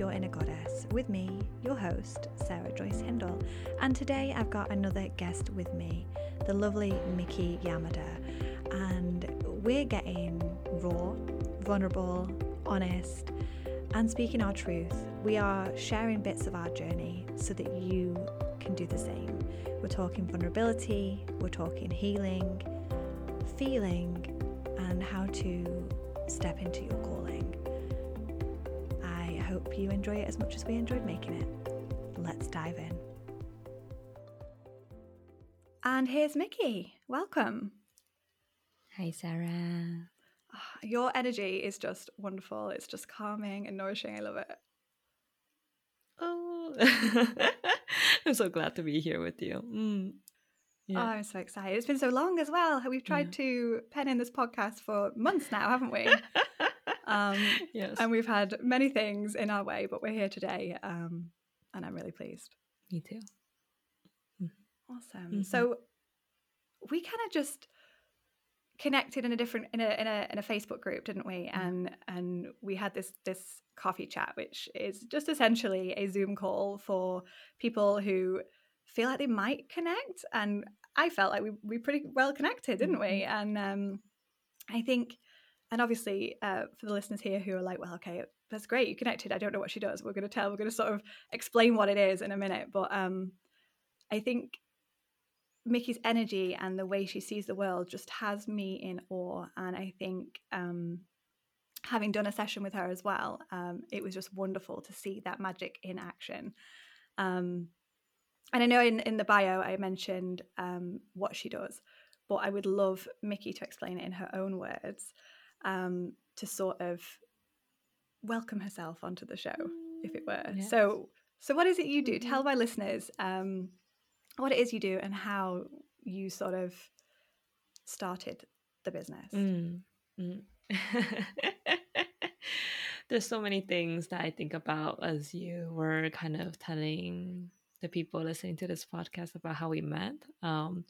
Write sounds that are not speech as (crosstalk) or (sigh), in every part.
Your Inner Goddess with me, your host, Sarah Joyce Hindle. And today I've got another guest with me, the lovely Miki Yamada. And we're getting raw, vulnerable, honest, and speaking our truth. We are sharing bits of our journey so that you can do the same. We're talking vulnerability, we're talking healing, feeling, and how to step into your calling. Hope you enjoy it as much as we enjoyed making it. Let's dive in. And here's Miki. Welcome. Hi, Sarah. Ah, Your energy is just wonderful. It's just calming and nourishing. I love it. Oh, (laughs) I'm so glad to be here with you. Mm. Oh, I'm so excited. It's been so long as well. We've tried Yeah. to pen in this podcast for months now, haven't we? (laughs) um, yes. and we've had many things in our way, but we're here today, um, and I'm really pleased. Me too. Awesome. Mhm. So we kind of just connected in a different in a in a in a Facebook group, didn't we? And and we had this this coffee chat, which is just essentially a Zoom call for people who feel like they might connect. And I felt like we we pretty well connected, didn't we? And um, I think. And obviously, uh, for the listeners here who are like, well, okay, that's great, you connected. I don't know what she does. We're going to tell, we're going to sort of explain what it is in a minute. But um, I think Miki's energy and the way she sees the world just has me in awe. And I think um, having done a session with her as well, um, it was just wonderful to see that magic in action. Um, and I know in, in the bio I mentioned um, what she does, but I would love Miki to explain it in her own words um, to sort of welcome herself onto the show, if it were. Yes. So, so what is it you do? Tell my listeners um, what it is you do and how you sort of started the business. Mm, mm. (laughs) There's so many things that I think about as you were kind of telling the people listening to this podcast about how we met. Um,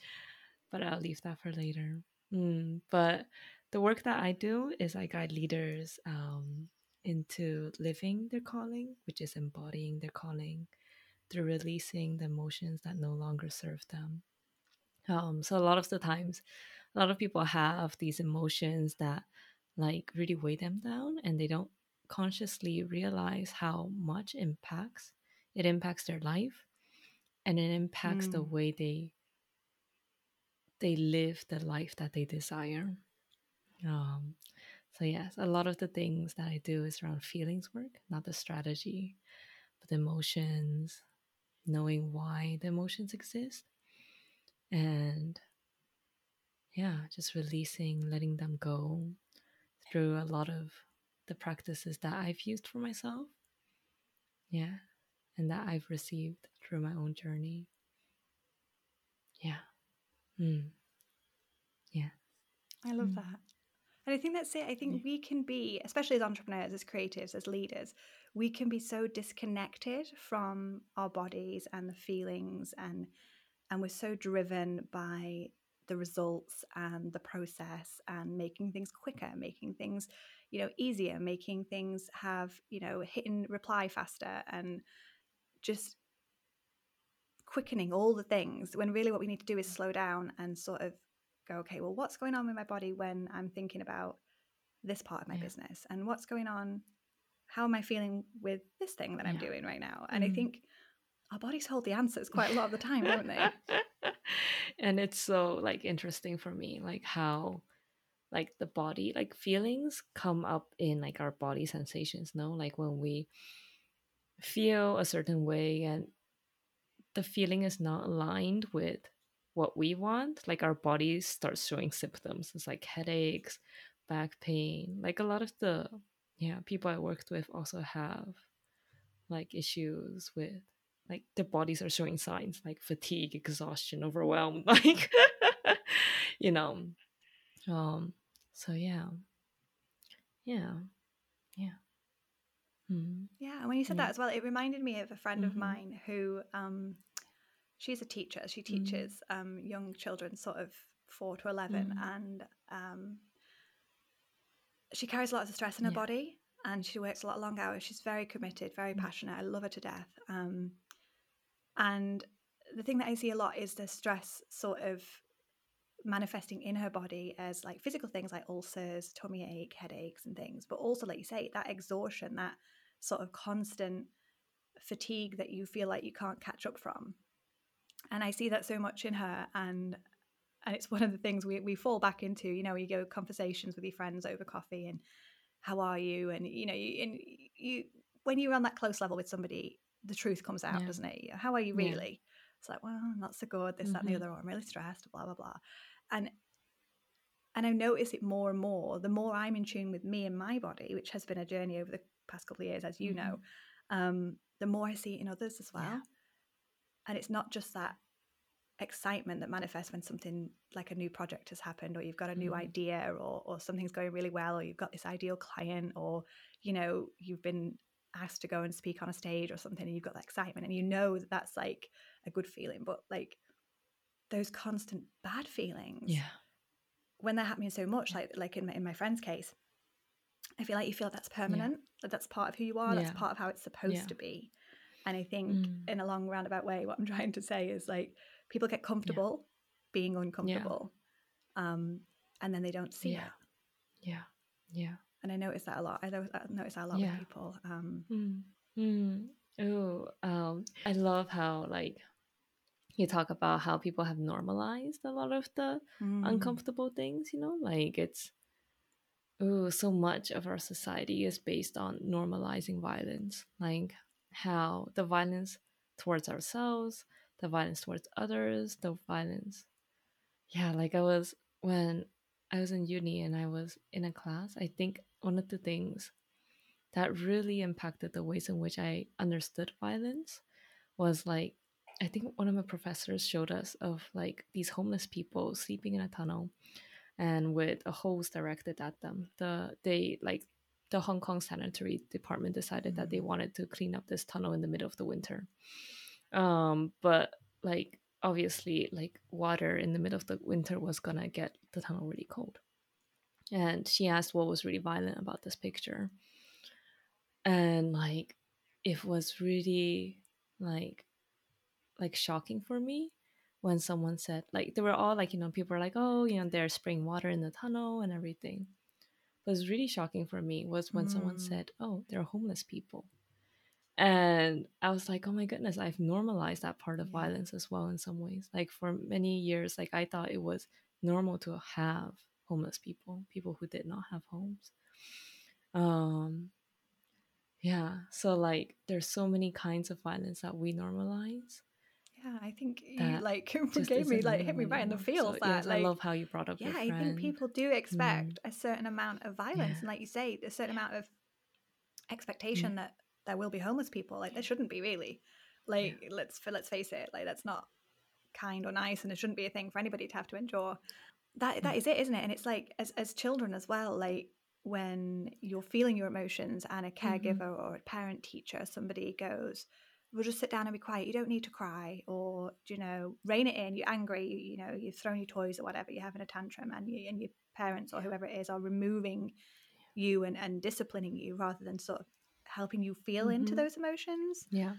but I'll leave that for later. Mm, but the work that I do is I guide leaders um, into living their calling, which is embodying their calling through releasing the emotions that no longer serve them. Um, so a lot of the times, a lot of people have these emotions that like really weigh them down, and they don't consciously realize how much impacts it impacts their life, and it impacts the Mm. way they they live the life that they desire. Um, so yes, a lot of the things that I do is around feelings work, not the strategy, but the emotions, knowing why the emotions exist, and yeah, just releasing, letting them go through a lot of the practices that I've used for myself. Yeah, and that I've received through my own journey. Yeah. Mm. Yeah. I love Mm. that. And I think that's it. I think mm-hmm. we can be, especially as entrepreneurs, as creatives, as leaders, we can be so disconnected from our bodies and the feelings and and we're so driven by the results and the process and making things quicker, making things, you know, easier, making things have, you know, hit and reply faster and just quickening all the things when really what we need to do is mm-hmm. slow down and sort of go, okay, well, what's going on with my body when I'm thinking about this part of my Yeah. business? And what's going on? How am I feeling with this thing that I'm doing right now? And I Mhm. think our bodies hold the answers quite a lot of the time, don't they? (laughs) and it's so like interesting for me, like how like the body, like feelings come up in like our body sensations, no? Like when we feel a certain way and the feeling is not aligned with what we want, like our bodies start showing symptoms. It's like headaches, back pain. Like a lot of the yeah, people I worked with also have like issues with like their bodies are showing signs like fatigue, exhaustion, overwhelm, (laughs) like you know. Um so yeah. Yeah. Yeah. Mm. Yeah, and when you said Yeah. that as well, it reminded me of a friend of Mhm. mine who um, she's a teacher. She Mm-hmm. teaches um, young children, sort of four to 11 Mhm. and um, she carries a lot of stress in her Yeah. body. and she works a lot of long hours. She's very committed, very Mm. passionate. I love her to death. Um, and the thing that I see a lot is the stress sort of manifesting in her body as like physical things like ulcers, tummy ache, headaches, and things, but also, like you say, that exhaustion, that sort of constant fatigue that you feel like you can't catch up from. And I see that so much in her, and and it's one of the things we we fall back into. You know, you go conversations with your friends over coffee, and how are you? And you know, you and you when you're on that close level with somebody, the truth comes out, Yeah. doesn't it? How are you Yeah. really? It's like, well, I'm not so good. This, that, and the Mhm. other. Or I'm really stressed. Blah blah blah. And and I notice it more and more. The more I'm in tune with me and my body, which has been a journey over the past couple of years, as you know, um, the more I see it in others as well. Yeah. And it's not just that excitement that manifests when something like a new project has happened or you've got a new Mhm. idea or, or something's going really well or you've got this ideal client or you know you've been asked to go and speak on a stage or something and you've got that excitement and you know that that's like a good feeling but like those constant bad feelings Yeah. when they're happening so much like like in my, in my friend's case i feel like you feel that's permanent that that's part of who you are that's part of how it's supposed Yeah. to be and i think Mm. in a long roundabout way what i'm trying to say is like people get comfortable being uncomfortable um and then they don't see Yeah. it Yeah. Yeah. and i notice that a lot I notice that a lot Yeah. with people um Mm. Mm. Oh, um, I love how like you talk about how people have normalized a lot of the mm, uncomfortable things. You know, like it's oh, so much of our society is based on normalizing violence, like how the violence towards ourselves, the violence towards others, the violence. Yeah, like I was when I was in uni and I was in a class. I think one of the things that really impacted the ways in which I understood violence was like I think one of my professors showed us of like these homeless people sleeping in a tunnel and with a hose directed at them. The they like the Hong Kong sanitary department decided that they Mm. wanted to clean up this tunnel in the middle of the winter. Um, but like obviously like water in the middle of the winter was gonna get the tunnel really cold. And she asked what was really violent about this picture. And like it was really like like shocking for me when someone said like they were all like you know people were like oh you know they're spraying water in the tunnel and everything was really shocking for me was when someone Mm. said oh they're homeless people and i was like oh my goodness i've normalized that part of Yeah. violence as well in some ways like for many years like i thought it was normal to have homeless people people who did not have homes um yeah so like there's so many kinds of violence that we normalize yeah i think you like (laughs) gave me like hit me right in the feels So, that yes, like I love how you brought up yeah i think people do hmm. expect a certain amount of violence Yeah. and like you say a certain amount of hmm. expectation that there will be homeless people like there shouldn't be really. Like let's f- let's face it like that's not kind or nice and it shouldn't be a thing for anybody to have to endure. That that Yeah. is it isn't it? And it's like as as children as well like when you're feeling your emotions and a mm-hmm. caregiver or a parent teacher somebody goes we'll just sit down and be quiet you don't need to cry or you know rein it in you're angry you, you know you've thrown your toys or whatever you're having a tantrum and you and your parents or whoever it is are removing you and, and disciplining you rather than sort of helping you feel into Mhm. those emotions Yeah.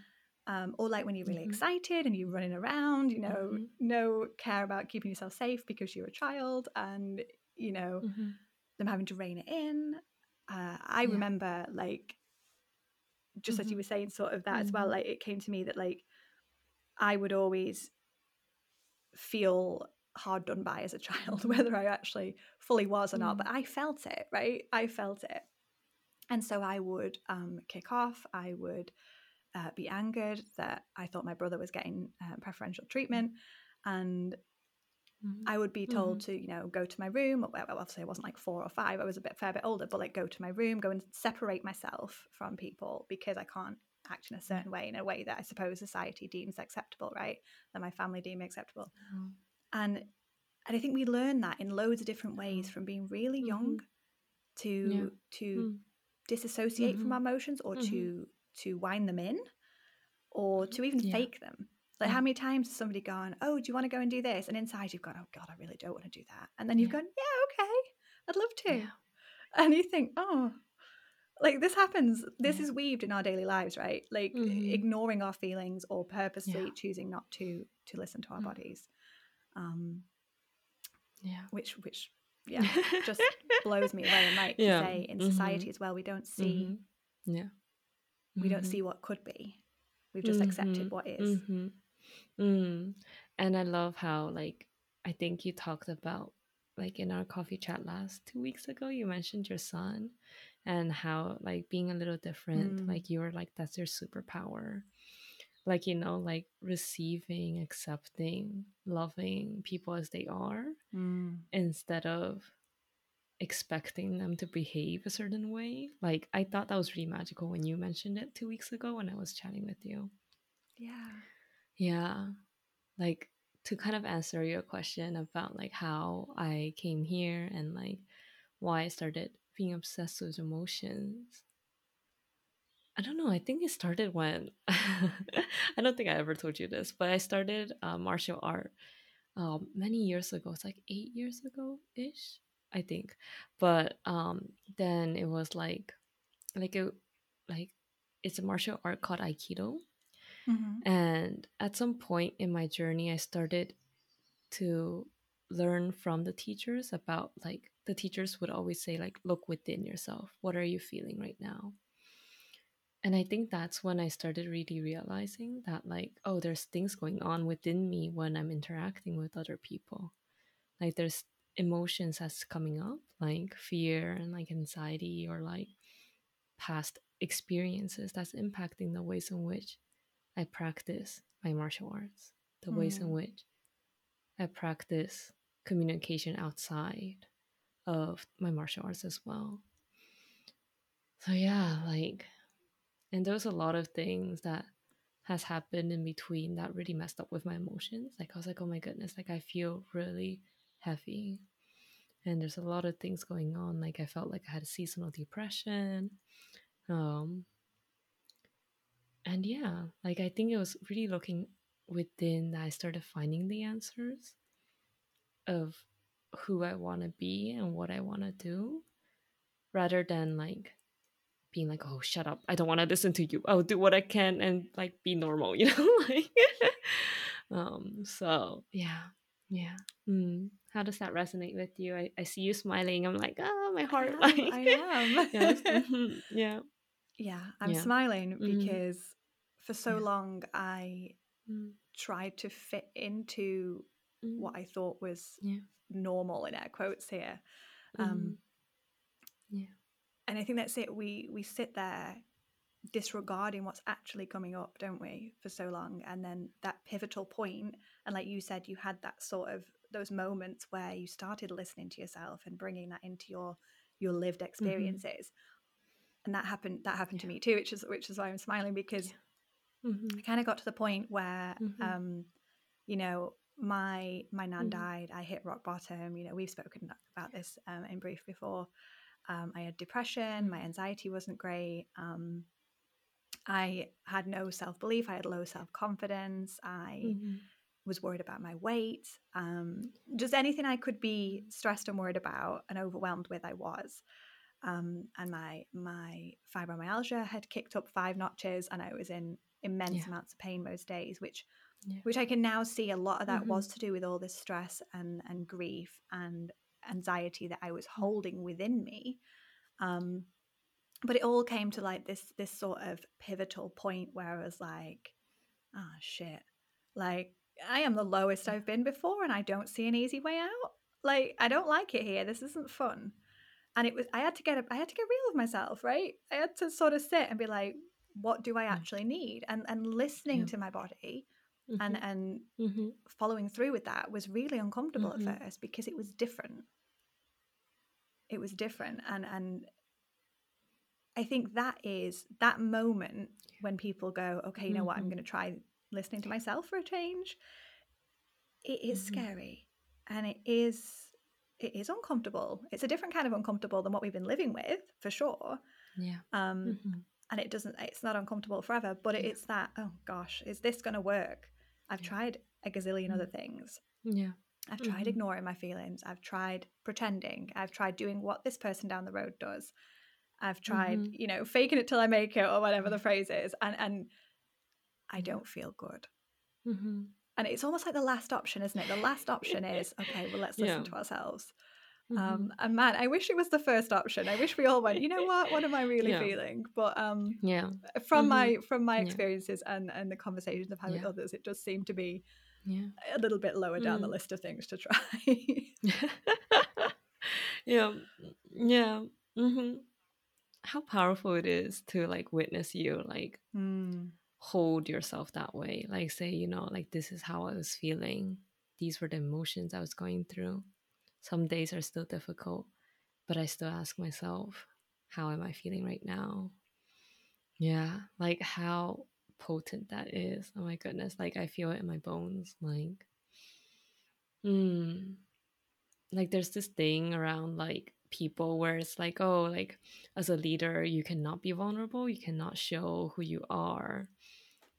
um, or like when you're really Mhm. excited and you're running around you know Mhm. no care about keeping yourself safe because you're a child and you know Mhm. them having to rein it in uh, i Yeah. remember like just as you were saying sort of that as well Mhm. like it came to me that like i would always feel hard done by as a child (laughs) whether i actually fully was or not but i felt it right? I felt it. And so i would um, kick off i would uh, be angered that i thought my brother was getting uh, preferential treatment and Mhm. I would be told mm-hmm. to, you know, go to my room. Well, obviously, I wasn't like four or five. I was a bit fair bit older, but like go to my room, go and separate myself from people because I can't act in a mm. certain way, in a way that I suppose society deems acceptable, right? That my family deem acceptable. Oh. And and I think we learn that in loads of different ways Oh. from being really young to to Mm. disassociate from Mhm. our emotions or to to wind them in or to even Yeah. fake them. Like how many times has somebody gone, "Oh, do you want to go and do this?" And inside you've gone, "Oh God, I really don't want to do that." And then you've Yeah. gone, "Yeah, okay, I'd love to." Yeah. And you think, "Oh, like this happens this Yeah. is weaved in our daily lives right like Mhm. ignoring our feelings or purposely choosing not to to listen to our Mm. bodies um Yeah. which which (laughs) yeah just blows me away and like you say in Mhm. society as well we don't see Mhm. Yeah. we don't Mhm. see what could be we've just accepted Mhm. what is. Mm. And I love how, like, I think you talked about, like, in our coffee chat last two weeks ago, you mentioned your son and how, like, being a little different, Mm. like, you were like, that's your superpower. Like, you know, like receiving, accepting, loving people as they are Mm. instead of expecting them to behave a certain way. Like, I thought that was really magical when you mentioned it two weeks ago when I was chatting with you. yeah Yeah. Like to kind of answer your question about like how I came here and like why I started being obsessed with emotions. I don't know. I think it started when (laughs) I don't think I ever told you this, but I started uh, martial art um, many years ago. It's like eight years ago ish, I think. But um, then it was like, like a, like it's a martial art called Aikido, Mhm. and at some point in my journey, I started to learn from the teachers about like the teachers would always say like look within yourself. What are you feeling right now? And I think that's when I started really realizing that like oh there's things going on within me when I'm interacting with other people. Like there's emotions that's coming up like fear and like anxiety or like past experiences that's impacting the ways in which I practice my martial arts, the ways in Mm. which I practice communication outside of my martial arts as well. So yeah, like and there's a lot of things that has happened in between that really messed up with my emotions. Like I was like, oh my goodness, like I feel really heavy. And there's a lot of things going on. Like I felt like I had a seasonal depression. Um and yeah, like I think it was really looking within that I started finding the answers of who I want to be and what I want to do rather than like being like, oh, shut up. I don't want to listen to you. I'll do what I can and like be normal, (laughs) you know? like, (laughs) um, so yeah, yeah. Mm. How does that resonate with you? I, I see you smiling. I'm like, oh, my heart. (laughs) am, like, I am. yes. Yeah. Yeah i'm Yeah. smiling Mhm. because for so Yeah. long i Mm, tried to fit into mm, what i thought was Yeah. normal in air quotes here um mhm, Yeah. and i think that's it we we sit there disregarding what's actually coming up don't we for so long and then that pivotal point and like you said you had that sort of those moments where you started listening to yourself and bringing that into your your lived experiences and that happened that happened to me too which is which is why i'm smiling because Yeah. mhm, I kind of got to the point where, Mhm. um, you know, my my nan Mhm. died. I hit rock bottom. You know, we've spoken about this um, in brief before. Um, I had depression. My Mhm. anxiety wasn't great. Um, I had no self belief. I had low self confidence. I mhm, was worried about my weight. Um, just anything I could be stressed and worried about and overwhelmed with, I was. Um, and my my fibromyalgia had kicked up five notches, and I was in immense Yeah. amounts of pain most days, which Yeah. which I can now see a lot of that Mhm. was to do with all this stress and and grief and anxiety that I was Mm-hmm. holding within me. Um, but it all came to like this this sort of pivotal point where I was like, ah, shit, like I am the lowest I've been before, and I don't see an easy way out. Like I don't like it here. This isn't fun. And it was I had to get I had to get real with myself, right? I had to sort of sit and be like, what do I actually need? And and listening Yeah. to my body and mhm, and mhm, following through with that was really uncomfortable Mhm. at first because it was different. It was different and and I think that is that moment when people go, okay, you know what, I'm Mhm. going to try listening to myself for a change. It is Mhm. scary and it is it is uncomfortable. It's a different kind of uncomfortable than what we've been living with, for sure. Yeah. Um, mhm, and it doesn't it's not uncomfortable forever but Yeah. it's that oh gosh is this going to work i've Yeah. tried a gazillion Mm. other things Yeah. i've tried Mhm. ignoring my feelings i've tried pretending i've tried doing what this person down the road does I've tried, Mhm. you know, faking it till I make it or whatever the phrase is, and and I don't feel good. And it's almost like the last option, isn't it? The last option is (laughs) okay. Well, let's listen Yeah. to ourselves. Mhm. Um, and man, I wish it was the first option. I wish we all went. You know what? What am I really Yeah. feeling? But um, yeah. from Mhm. my from my Yeah. experiences and and the conversations I've had with others, it does seem to be Yeah. a little bit lower down the Mm. list of things to try. (laughs) yeah. Yeah. mm-hmm. How powerful it is to like witness you like Mm. Hold yourself that way. Like say, you know, like this is how I was feeling. These were the emotions I was going through. Some days are still difficult, but I still ask myself, how am I feeling right now? Yeah, like how potent that is. Oh my goodness. Like I feel it in my bones. Like, mm, like there's this thing around like people where it's like, oh, like as a leader, you cannot be vulnerable. You cannot show who you are,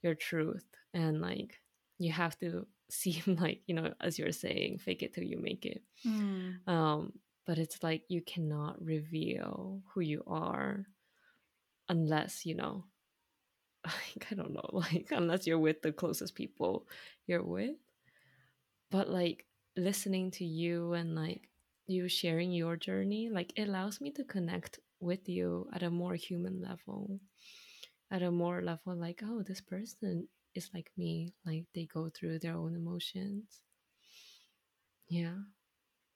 your truth. And like you have to (laughs) seem like, you know, as you're saying, fake it till you make it. Mm. Um, but it's like you cannot reveal who you are unless, you know, (laughs) like, I don't know, (laughs) like unless you're with the closest people you're with. But like listening to you and like you sharing your journey, like it allows me to connect with you at a more human level, at a more level like, oh, this person is like me, like they go through their own emotions. Yeah.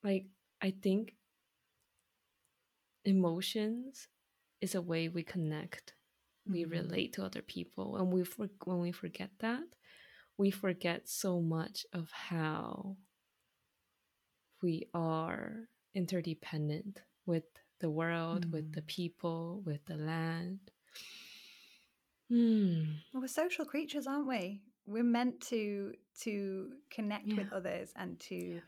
Like I think emotions is a way we connect we Mhm. relate to other people and we for- when we forget that we forget so much of how we are interdependent with the world with the Mm. people with the land hmm Well, we're social creatures, aren't we? We're meant to to connect with others and to Yeah.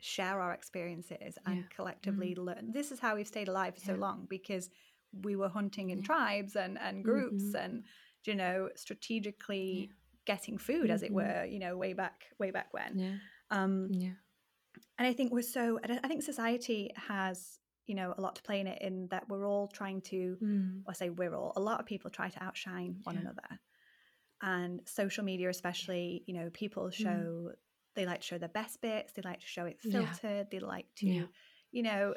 share our experiences and Yeah. collectively learn. This is how we've stayed alive for so long because we were hunting in Yeah. tribes and and groups Mhm. and you know strategically Yeah. getting food, as it Mhm. were. You know, way back way back when. yeah Um, yeah and I think we're so. I think society has you know a lot to play in it in that we're all trying to Mm. I say we're all, a lot of people try to outshine one Yeah. another. And social media, especially, you know, people show, they like to show their best bits, they like to show it Mm. Yeah. filtered, they like to, Yeah. you know,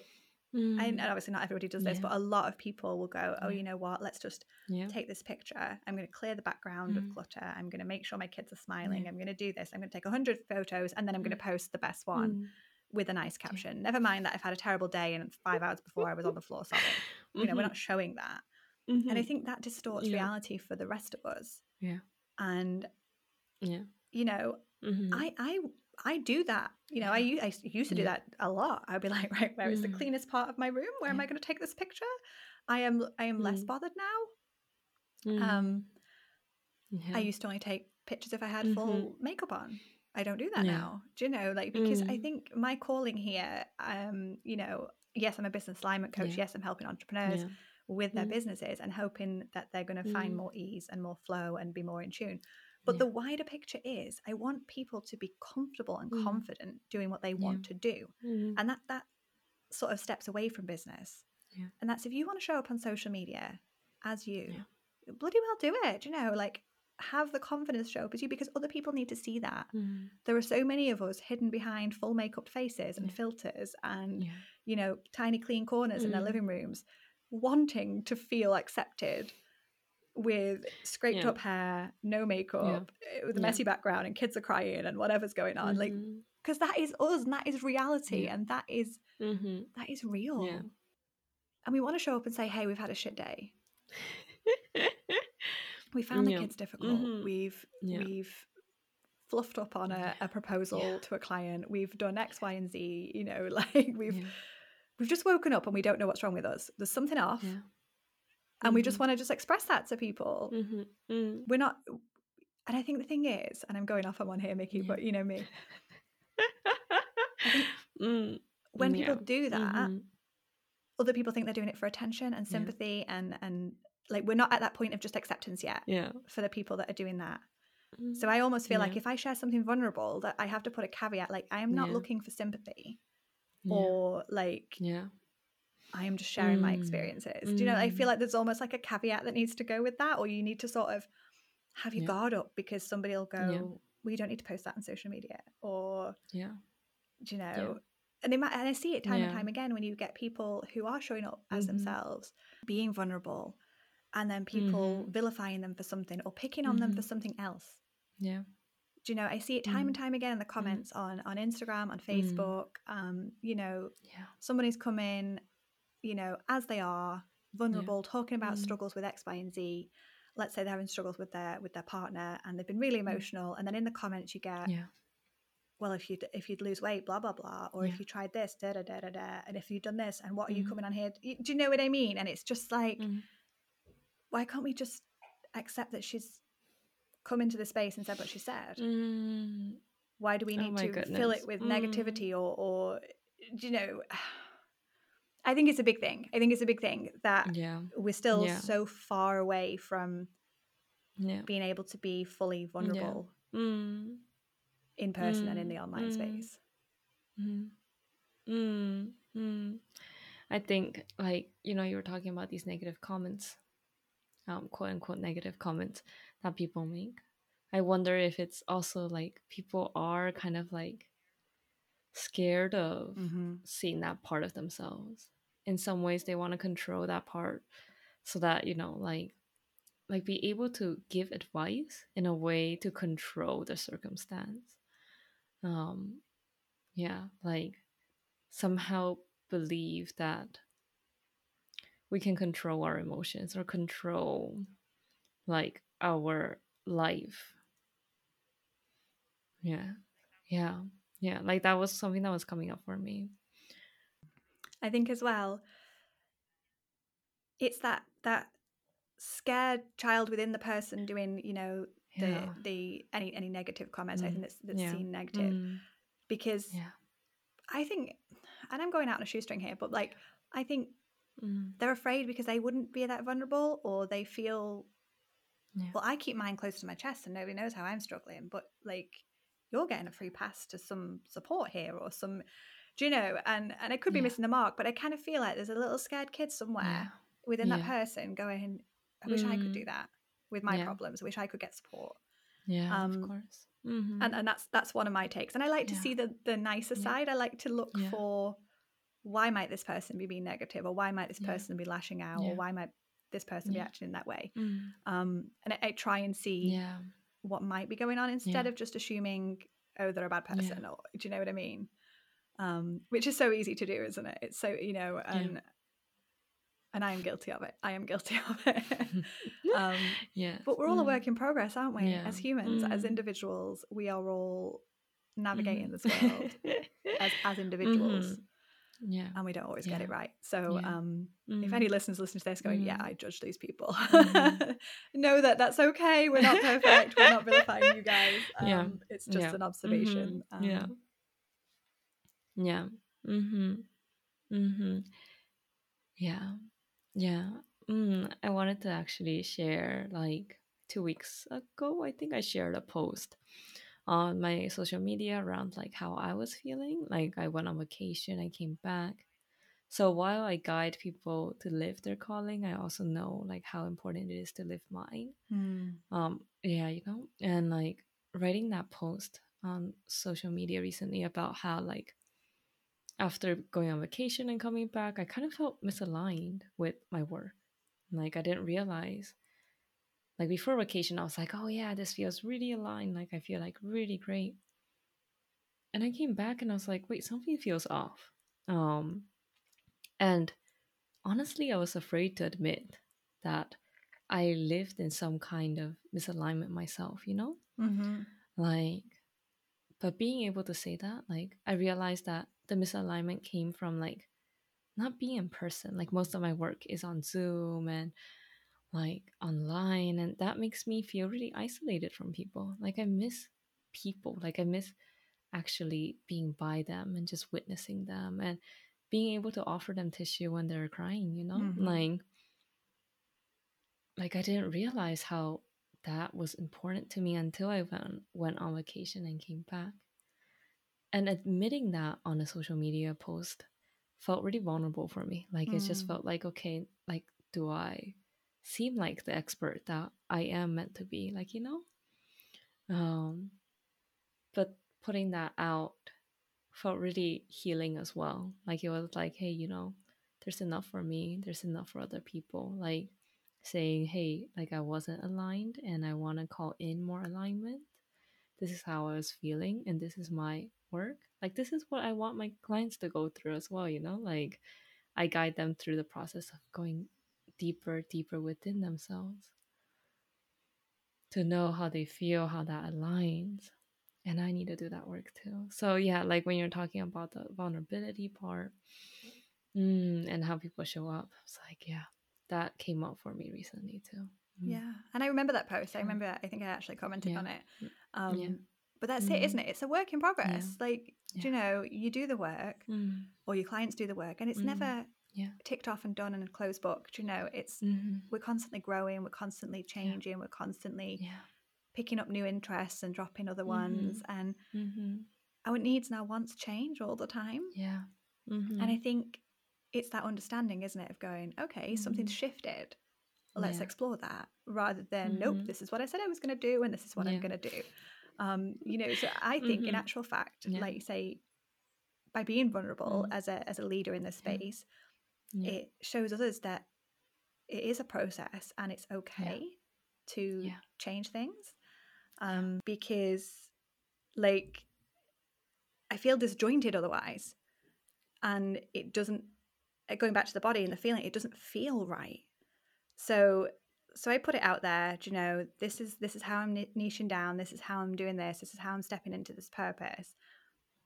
Mm. and, obviously not everybody does this, but a lot of people will go, oh, you know what, let's just take this picture. I'm going to clear the background Mm. of clutter. I'm going to make sure my kids are smiling. I'm going to do this. I'm going to take 100 photos and then I'm going to post the best one Mm. With a nice caption. Never mind that I've had a terrible day and five hours before I was on the floor sobbing. You know, we're Mhm. not showing that. And I Mhm. think that distorts Yeah. reality for the rest of us. Yeah. And yeah you know, Mhm. I I I do that. You know, I, I used to do Yeah. that a lot. I'd be like, (laughs) right, where is the Mm. cleanest part of my room? Where am I going to take this picture? I am I am less Mm. bothered now. Mm. Um, yeah. I used to only take pictures if I had full makeup on. I don't do that Yeah. now. Do you know, like because I Mm. think my calling here, um, you know, yes, I'm a business alignment coach. Yeah. Yes, I'm helping entrepreneurs yeah. with their Mm. businesses and hoping that they're going to find Mm. more ease and more flow and be more in tune. But Yeah. the wider picture is I want people to be comfortable and Mm. confident doing what they want to do. Mm. And that that sort of steps away from business. Yeah. And that's if you want to show up on social media as you, bloody well do it. You know, like have the confidence show up as you because other people need to see that. Mm. There are so many of us hidden behind full makeup faces and Yeah. filters and yeah. you know, tiny clean corners in their Mm. living rooms, wanting to feel accepted with scraped Yeah. up hair, no makeup, eh, with a messy background, and kids are crying and whatever's going on. Like, Mhm. because that is us and that is reality and that is Mhm. that is real. And we want to show up and say, hey, we've had a shit day. (laughs) We found the Yeah. kids difficult. Mhm. We've Yeah. we've fluffed up on a, a proposal Yeah. to a client. We've done X, Y, and Z. You know, (laughs) like we've we've just woken up and we don't know what's wrong with us. There's something off. And we just Mhm. want to just express that to people. Mhm. Mm. We're not, and I think the thing is, and I'm going off on one here, Miki, but you know me, (laughs) Mm. when people do that, Mhm. other people think they're doing it for attention and sympathy, and and like we're not at that point of just acceptance yet Yeah. for the people that are doing that. Mm. So I almost feel like if I share something vulnerable, that I have to put a caveat, like I am not Yeah. looking for sympathy yeah. or like yeah. I am just sharing my Mm. experiences. Do you know? I feel Mm. like there's almost like a caveat that needs to go with that, or you need to sort of have your Yeah. guard up because somebody will go, Yeah. "We don't need to post that on social media," or Yeah. do you know? And, they might, and I see it time and time again when you get people who are showing up as Mhm. themselves, being vulnerable, and then people Mhm. vilifying them for something or picking on them for Mhm. something else. Yeah. Do you know? I see it time and Mm. time again in the comments on on Instagram, on Mm. Facebook. Um, you know, Yeah. somebody's come in, you know, as they are, vulnerable, talking about Mm. struggles with X, Y, and Z. Let's say they're having struggles with their with their partner, and they've been really emotional. And then in the comments, you get, Mm. Yeah. well, if you'd if you'd lose weight, blah blah blah, or Yeah. if you tried this, da da da da da, and if you'd done this, and what are you coming on here? Do you know what I mean? And it's just like. Why can't we just accept that she's come into the space and said what she said? Mm. Why do we Oh need my to fill it with Mm. negativity or or you know? (sighs) I think it's a big thing. I think it's a big thing that Yeah. we're still Yeah. so far away from Yeah. being able to be fully vulnerable Mm. in person and in Mm, the online mm. space. Mm. Mm. Mm. I think, like, you know, you were talking about these negative comments, um, quote unquote negative comments that people make. I wonder if it's also like people are kind of like scared of Mm-hmm. seeing that part of themselves. In some ways, they want to control that part so that, you know, like, like be able to give advice in a way to control the circumstance. Um, yeah, like somehow believe that we can control our emotions or control like our life. Yeah. Yeah. Yeah. Like that was something that was coming up for me. I think as well, it's that that scared child within the person doing, you know, the Yeah. the any any negative comments. I Mm. think that's that's Yeah. seen negative Mm. because Yeah. I think, and I'm going out on a shoestring here, but like I think Mm. they're afraid because they wouldn't be that vulnerable or they feel Yeah. well i keep mine close to my chest and nobody knows how i'm struggling but like you're getting a free pass to some support here or some do you know and and i could be Yeah. missing the mark but i kind of feel like there's a little scared kid somewhere Yeah. within that person going i wish i could do Mm. that with my problems i wish i could get support Yeah. Um, of course. Mm-hmm. and and that's that's one of my takes and i like to see the the nicer side i like to look for why might this person be being negative or why might this Yeah. person be lashing out Yeah. or why might this person be acting in that way Mm. um and I, I try and see Yeah. what might be going on instead Yeah. of just assuming oh they're a bad Yeah. person or do you know what i mean um which is so easy to do isn't it it's so you know and and i am guilty of it i am guilty (laughs) of (laughs) it um yeah. but we're all a Mm. work in progress aren't we Yeah. as humans as Mm. individuals we are all navigating Mhm. this world as as (laughs) individuals Mhm. Yeah. and we don't always get it right so Yeah. um if Mm. any listeners listen to this going yeah Mhm. i judge these people Mhm. (laughs) know that that's okay we're not perfect we're not vilifying you guys (laughs) um, Yeah. it's just Yeah. an observation Mhm. Yeah. um, Yeah. Mhm. Mhm. Yeah. Yeah. Mm, I wanted to actually share like 2 weeks ago, I think I shared a post on my social media around like how I was feeling. Like I went on vacation, I came back. So while I guide people to live their calling, I also know like how important it is to live mine. hmm. um yeah you know and like writing that post on social media recently about how like after going on vacation and coming back i kind of felt misaligned with my work like i didn't realize like before vacation i was like oh yeah this feels really aligned like i feel like really great and i came back and i was like wait something feels off um and honestly i was afraid to admit that I lived in some kind of misalignment myself, you know? hmm Like, but being able to say that, like, I realized that the misalignment came from like not being in person. Like, most of my work is on Zoom and like online, and that makes me feel really isolated from people. Like, I miss people, like, I miss actually being by them and just witnessing them and being able to offer them tissue when they're crying, you know? Mhm. Like, like I didn't realize how that was important to me until I went went on vacation and came back. And admitting that on a social media post felt really vulnerable for me. Like it just Mm. felt like, okay, like do I seem like the expert that I am meant to be? Like, you know? Um but putting that out felt really healing as well. Like it was like, hey, you know, there's enough for me, there's enough for other people. Like saying, hey, like I wasn't aligned and I want to call in more alignment. This is how I was feeling and this is my work. Like this is what I want my clients to go through as well, you know? Like I guide them through the process of going deeper, deeper within themselves to know how they feel, how that aligns. And I need to do that work too. So, yeah, like when you're talking about the vulnerability part mm, and how people show up, it's like, yeah, that came up for me recently too. Mm. Yeah. And I remember that post. I remember, I think I actually commented Yeah. on it. Mm. Um, Yeah. But that's it, Mhm. isn't it? It's a work in progress. Like, do you know, you do the work Mm. or your clients do the work and it's Mhm. never Yeah. ticked off and done and a closed book. Do you know, it's, Mhm. we're constantly growing, we're constantly changing, we're constantly Yeah. picking up new interests and dropping other ones. And Mm-hmm. our needs and our wants change all the time. Yeah. Mm-hmm. And I think it's that understanding, isn't it, of going, okay, something's Mhm. shifted. Let's Yeah. explore that rather than, nope, Mhm. this is what I said I was going to do and this is what I'm going to do. Um, you know, so I think in actual fact, Yeah. like you say, by being vulnerable Mm. as a as a leader in this Yeah. space, yeah. it shows others that it is a process and it's okay to Yeah. change things. Um, because like I feel disjointed otherwise. And it doesn't uh, going back to the body and the feeling, it doesn't feel right. So so I put it out there, you know, this is this is how I'm niching down, this is how I'm doing this, this is how I'm stepping into this purpose.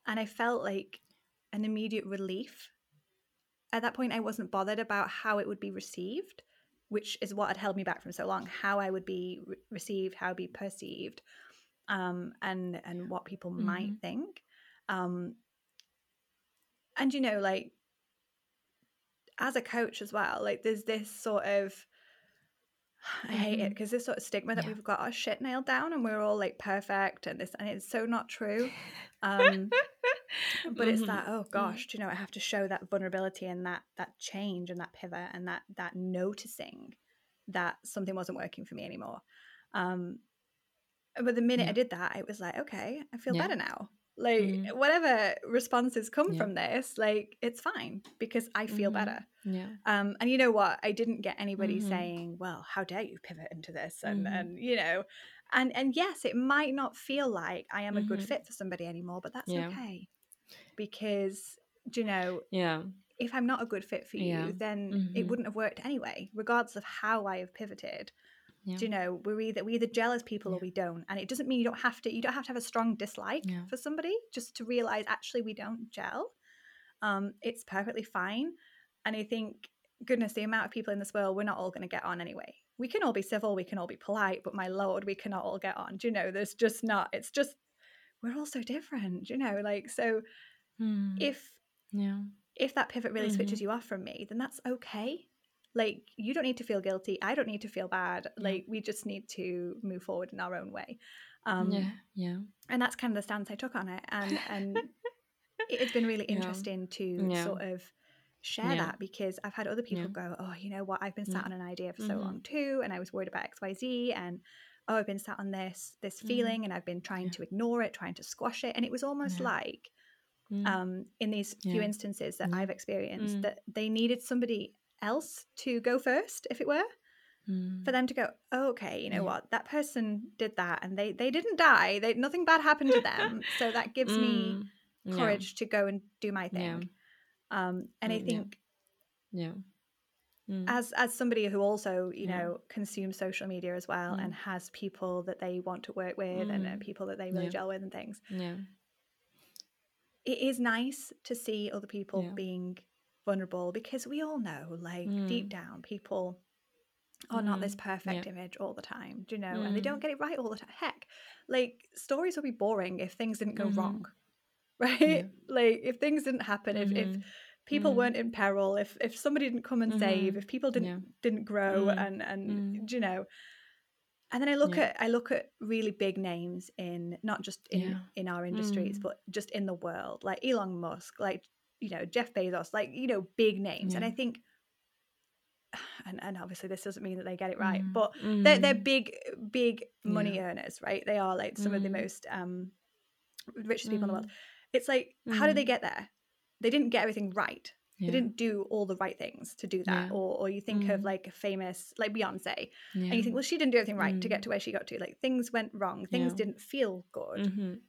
And I felt like an immediate relief. At that point I wasn't bothered about how it would be received, which is what had held me back from so long, how I would be re- received, how I'd be perceived, um, and and what people might Mhm. think. Um, and you know, like as a coach as well, like there's this sort of (sighs) I hate it because this sort of stigma that Yeah. we've got our shit nailed down and we're all like perfect and this and it's so not true. (laughs) Um, (laughs) but it's Mhm. that oh gosh, do you know I have to show that vulnerability and that that change and that pivot and that that noticing that something wasn't working for me anymore. Um, but the minute I did that, it was like okay, I feel Yeah. better now. Like Mhm. whatever responses come Yeah. from this, like it's fine because I feel Mhm. better. Yeah. Um, and you know what? I didn't get anybody Mhm. saying, "Well, how dare you pivot into this?" and Mhm. and you know, and and yes, it might not feel like I am a good fit for somebody anymore, but that's Yeah. okay because you know Yeah. if I'm not a good fit for you, Yeah. then it Mhm. wouldn't have worked anyway, regardless of how I have pivoted. Yeah. You know we're either we either gel as people or we don't, and it doesn't mean you don't have to. You don't have to have a strong dislike Yeah. for somebody just to realize actually we don't gel. Um, it's perfectly fine, and I think goodness, the amount of people in this world, we're not all going to get on anyway. We can all be civil, we can all be polite, but my lord, we cannot all get on. Do you know? There's just not. It's just we're all so different. You know? Like so, Mm. if yeah. if that pivot really switches Mhm. you off from me, then that's okay. Like you don't need to feel guilty. I don't need to feel bad. Yeah. Like we just need to move forward in our own way. Um, yeah. Yeah. And that's kind of the stance I took on it. And and it- it's been really (laughs) Yeah. interesting to Yeah. sort of share Yeah. that because I've had other people Yeah. go, oh, you know what, I've been sat Yeah. on an idea for so Mhm. long too, and I was worried about X, Y, Z, and oh, I've been sat on this this Mhm. feeling, and I've been trying Yeah. to ignore it, trying to squash it, and it was almost Yeah. like Mm. um, in these few instances that Yeah. I've experienced Mm. that they needed somebody else to go first, if it were, Mm. for them to go, oh, okay, you know Yeah. what, that person did that, and they they didn't die, they nothing bad happened to them, (laughs) so that gives me Mm. Yeah. courage to go and do my Yeah. thing. Um, and I Mm, yeah. think Yeah. Mm. as as somebody who also you Yeah. know consumes social media as well Mm. and has people that they want to work with and uh, Mm. people that they really Yeah. gel with and things, yeah. It is nice to see other people Yeah. being vulnerable because we all know like deep Mm. down people are not this Mm. perfect Yeah. image all the time do you know and they don't Mm. get it right all the time heck like stories would be boring if things didn't go Mhm. wrong (laughs) right Yeah. like if things didn't happen if, if Mhm. people Mm. weren't in peril if if somebody didn't come and save Mhm. if people didn't didn't grow Mm. and and Mm. do you know and then i look Yeah. at i look at really big names in not just in Yeah. in our industries Mm. but just in the world like elon musk like you know Jeff Bezos, like you know big names, Yeah. and I think. (sighs) And, and obviously this doesn't mean that they get it right, Mm, but they're they're mm, big big money earners, right? They are like some of the Mhm. most um richest people in the world. mm, It's like how did they get there? They didn't get everything right. Yeah. They didn't do all the right things to do that. Yeah. Or or you think of Mhm. like a famous like Beyonce yeah. and you think, well, she didn't do everything right to get Mm. to where she got to. Like things went wrong, things didn't feel good. Mhm.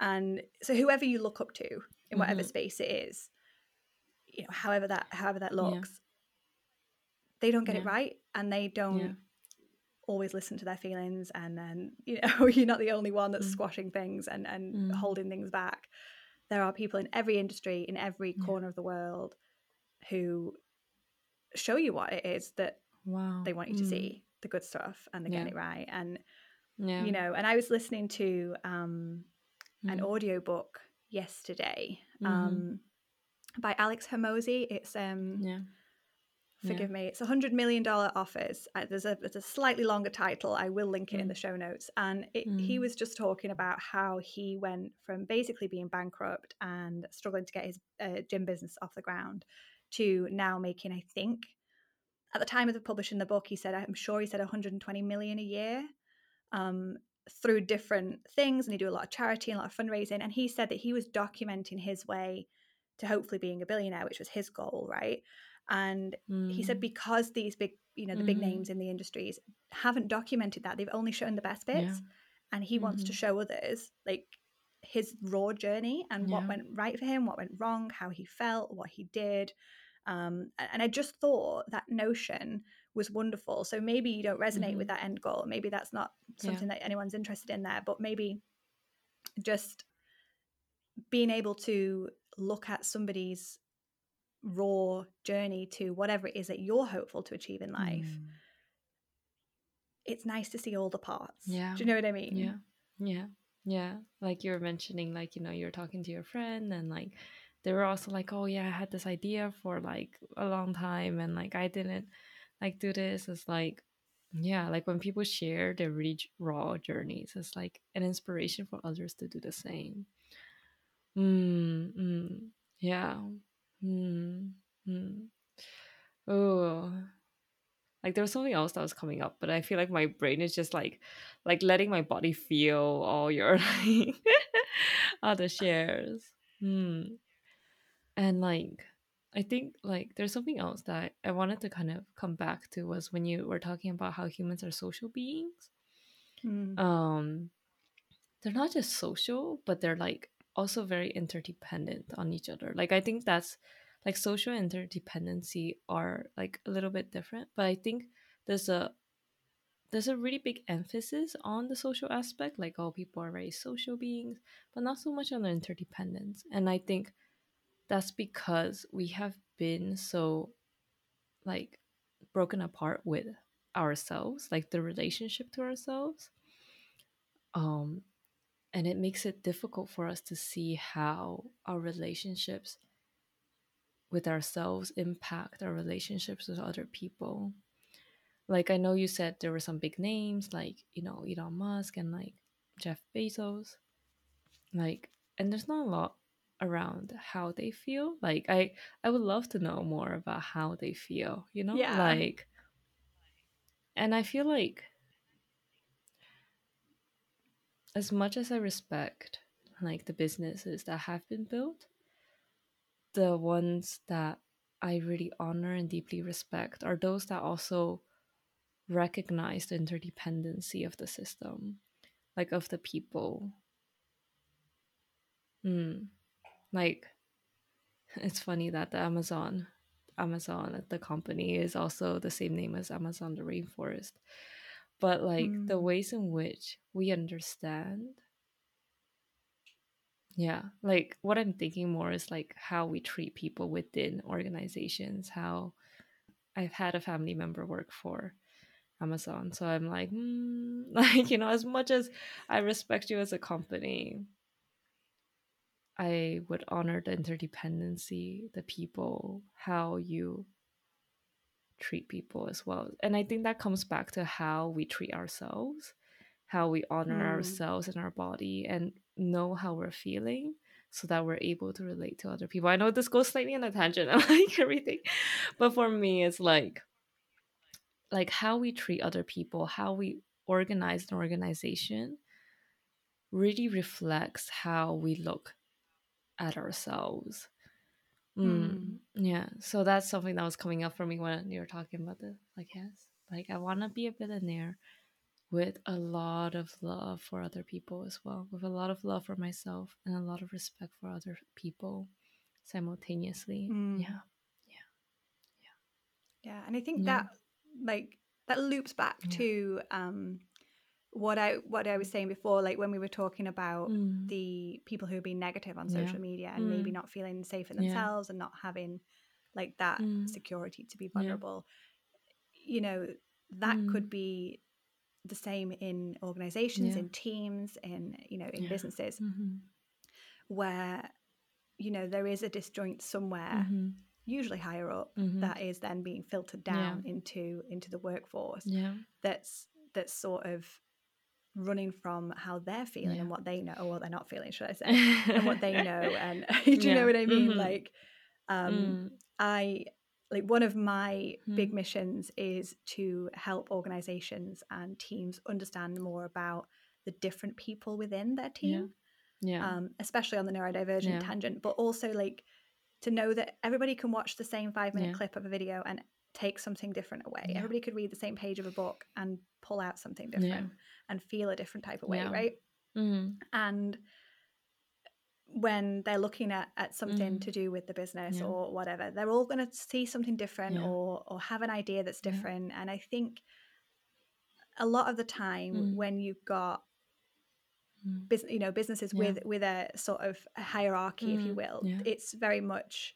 And so whoever you look up to in whatever Mhm. space it is, you know, however that however that looks, they don't get it right and they don't always listen to their feelings and then (laughs) you know you're not the only one that's Mm. squashing things and and Mm. holding things back there are people in every industry in every corner of the world who show you what it is that Wow. they want you to Mm. see the good stuff and they get Yeah. it right and Yeah. you know and i was listening to um an Mhm. audiobook yesterday Mhm. um by Alex Hormozi it's um Yeah. forgive me it's a hundred million dollar offers uh, there's a there's a slightly longer title i will link it in Mm. the show notes and it, he Mm. was just talking about how he went from basically being bankrupt and struggling to get his uh, gym business off the ground to now making i think at the time of the publishing the book he said i'm sure he said 120 million a year um, through different things and he do a lot of charity and a lot of fundraising and he said that he was documenting his way to hopefully being a billionaire which was his goal right and he said Mm. because these big you know the big Mhm. names in the industries haven't documented that they've only shown the best Yeah. bits and he wants to Mhm. show others like his raw journey and what went right for him what went wrong how he felt what he did um, and i just thought that notion was wonderful so maybe you don't resonate with Mhm. that end goal maybe that's not Yeah. something that anyone's interested in there but maybe just being able to look at somebody's raw journey to whatever it is that you're hopeful to achieve in life Mm. it's nice to see all the parts Yeah. do you know what i mean Yeah. Yeah. Yeah. Like you were mentioning, like, you know, you're talking to your friend and like they were also like, oh, yeah, I had this idea for like a long time and like I didn't like do this. It's like, yeah, like when people share their really raw journeys, it's like an inspiration for others to do the same. Mm, mm, yeah. Mm, mm. Oh, like there was something else that was coming up but i feel like my brain is just like like letting my body feel all your (laughs) like other shares hmm and like i think like there's something else that i wanted to kind of come back to was when you were talking about how humans are social beings. Mm. um they're not just social but they're like also very interdependent on each other. Like i think that's like social interdependency are like a little bit different but i think there's a there's a really big emphasis on the social aspect like oh people are very social beings but not so much on the interdependence. And i think that's because we have been so like broken apart with ourselves like the relationship to ourselves um and it makes it difficult for us to see how our relationships with ourselves impact our relationships with other people. Like i know you said there were some big names like you know elon musk and like jeff bezos like and there's not a lot around how they feel like i i would love to know more about how they feel you know Yeah. like and i feel like as much as i respect like the businesses that have been built the ones that i really honor and deeply respect are those that also recognize the interdependency of the system like of the people mm. Like (laughs) it's funny that the amazon amazon the company is also the same name as amazon the rainforest but like the Mm. ways in which we understand yeah like what i'm thinking more is like how we treat people within organizations how i've had a family member work for amazon so i'm like mm, (laughs) like you know as much as i respect you as a company i would honor the interdependency the people how you treat people as well and i think that comes back to how we treat ourselves how we honor Mm. ourselves and our body and know how we're feeling so that we're able to relate to other people i know this goes slightly on a tangent (laughs) i like everything but for me it's like like how we treat other people how we organize an organization really reflects how we look at ourselves mm, Mm. yeah so that's something that was coming up for me when you were talking about this like yes like i want to be a billionaire with a lot of love for other people as well with a lot of love for myself and a lot of respect for other people simultaneously Mm. yeah Yeah, Yeah. and I think Yeah. that like that loops back Yeah. to um what I what I was saying before, like when we were talking about Mm. the people who have been negative on Yeah. social media and maybe Mm. not feeling safe in Yeah. themselves and not having like that Mm. security to be Yeah. vulnerable. You know, that could Mm. be the same in organizations, Yeah. in teams, in you know, in Yeah. businesses Mhm. where you know there is a disjoint somewhere, Mhm. usually higher up, Mhm. that is then being filtered down into into the workforce yeah that's that's sort of running from how they're feeling Yeah. and what they know or they're not feeling should i say and what they (laughs) know and (laughs) do you Yeah. know what i mean Mhm. like um Mm. i like one of my big Mm. missions is to help organizations and teams understand more about the different people within their team yeah um, especially on the neurodivergent Yeah. tangent, but also like to know that everybody can watch the same five minute Yeah. clip of a video and take something different away. Yeah. Everybody could read the same page of a book and pull out something different and feel a different type of way, Yeah. right? Mm. And when they're looking at, at something Mm. to do with the business Yeah. or whatever, they're all going to see something different Yeah. or or have an idea that's Yeah. different. And I think a lot of the time Mm. when you've got Mm. business you know businesses Yeah. with with a sort of a hierarchy if you Mm, will yeah. it's very much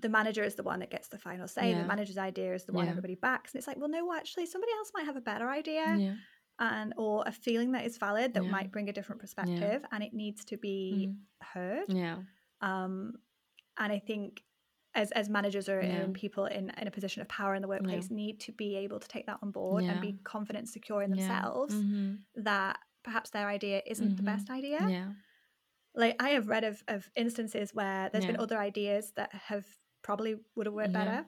the manager is the one that gets the final say Yeah. the manager's idea is the one Yeah. everybody backs and it's like well no actually somebody else might have a better idea yeah and or a feeling that is valid that Yeah. might bring a different perspective and it needs to be Mm. heard yeah um and i think as as managers or Yeah. people in, in a position of power in the workplace need to be able to take that on board and be confident and secure in Yeah. themselves Mhm. that perhaps their idea isn't the Mhm. best idea yeah like I have read of, of instances where there's been other ideas that have probably would have worked Yeah. better,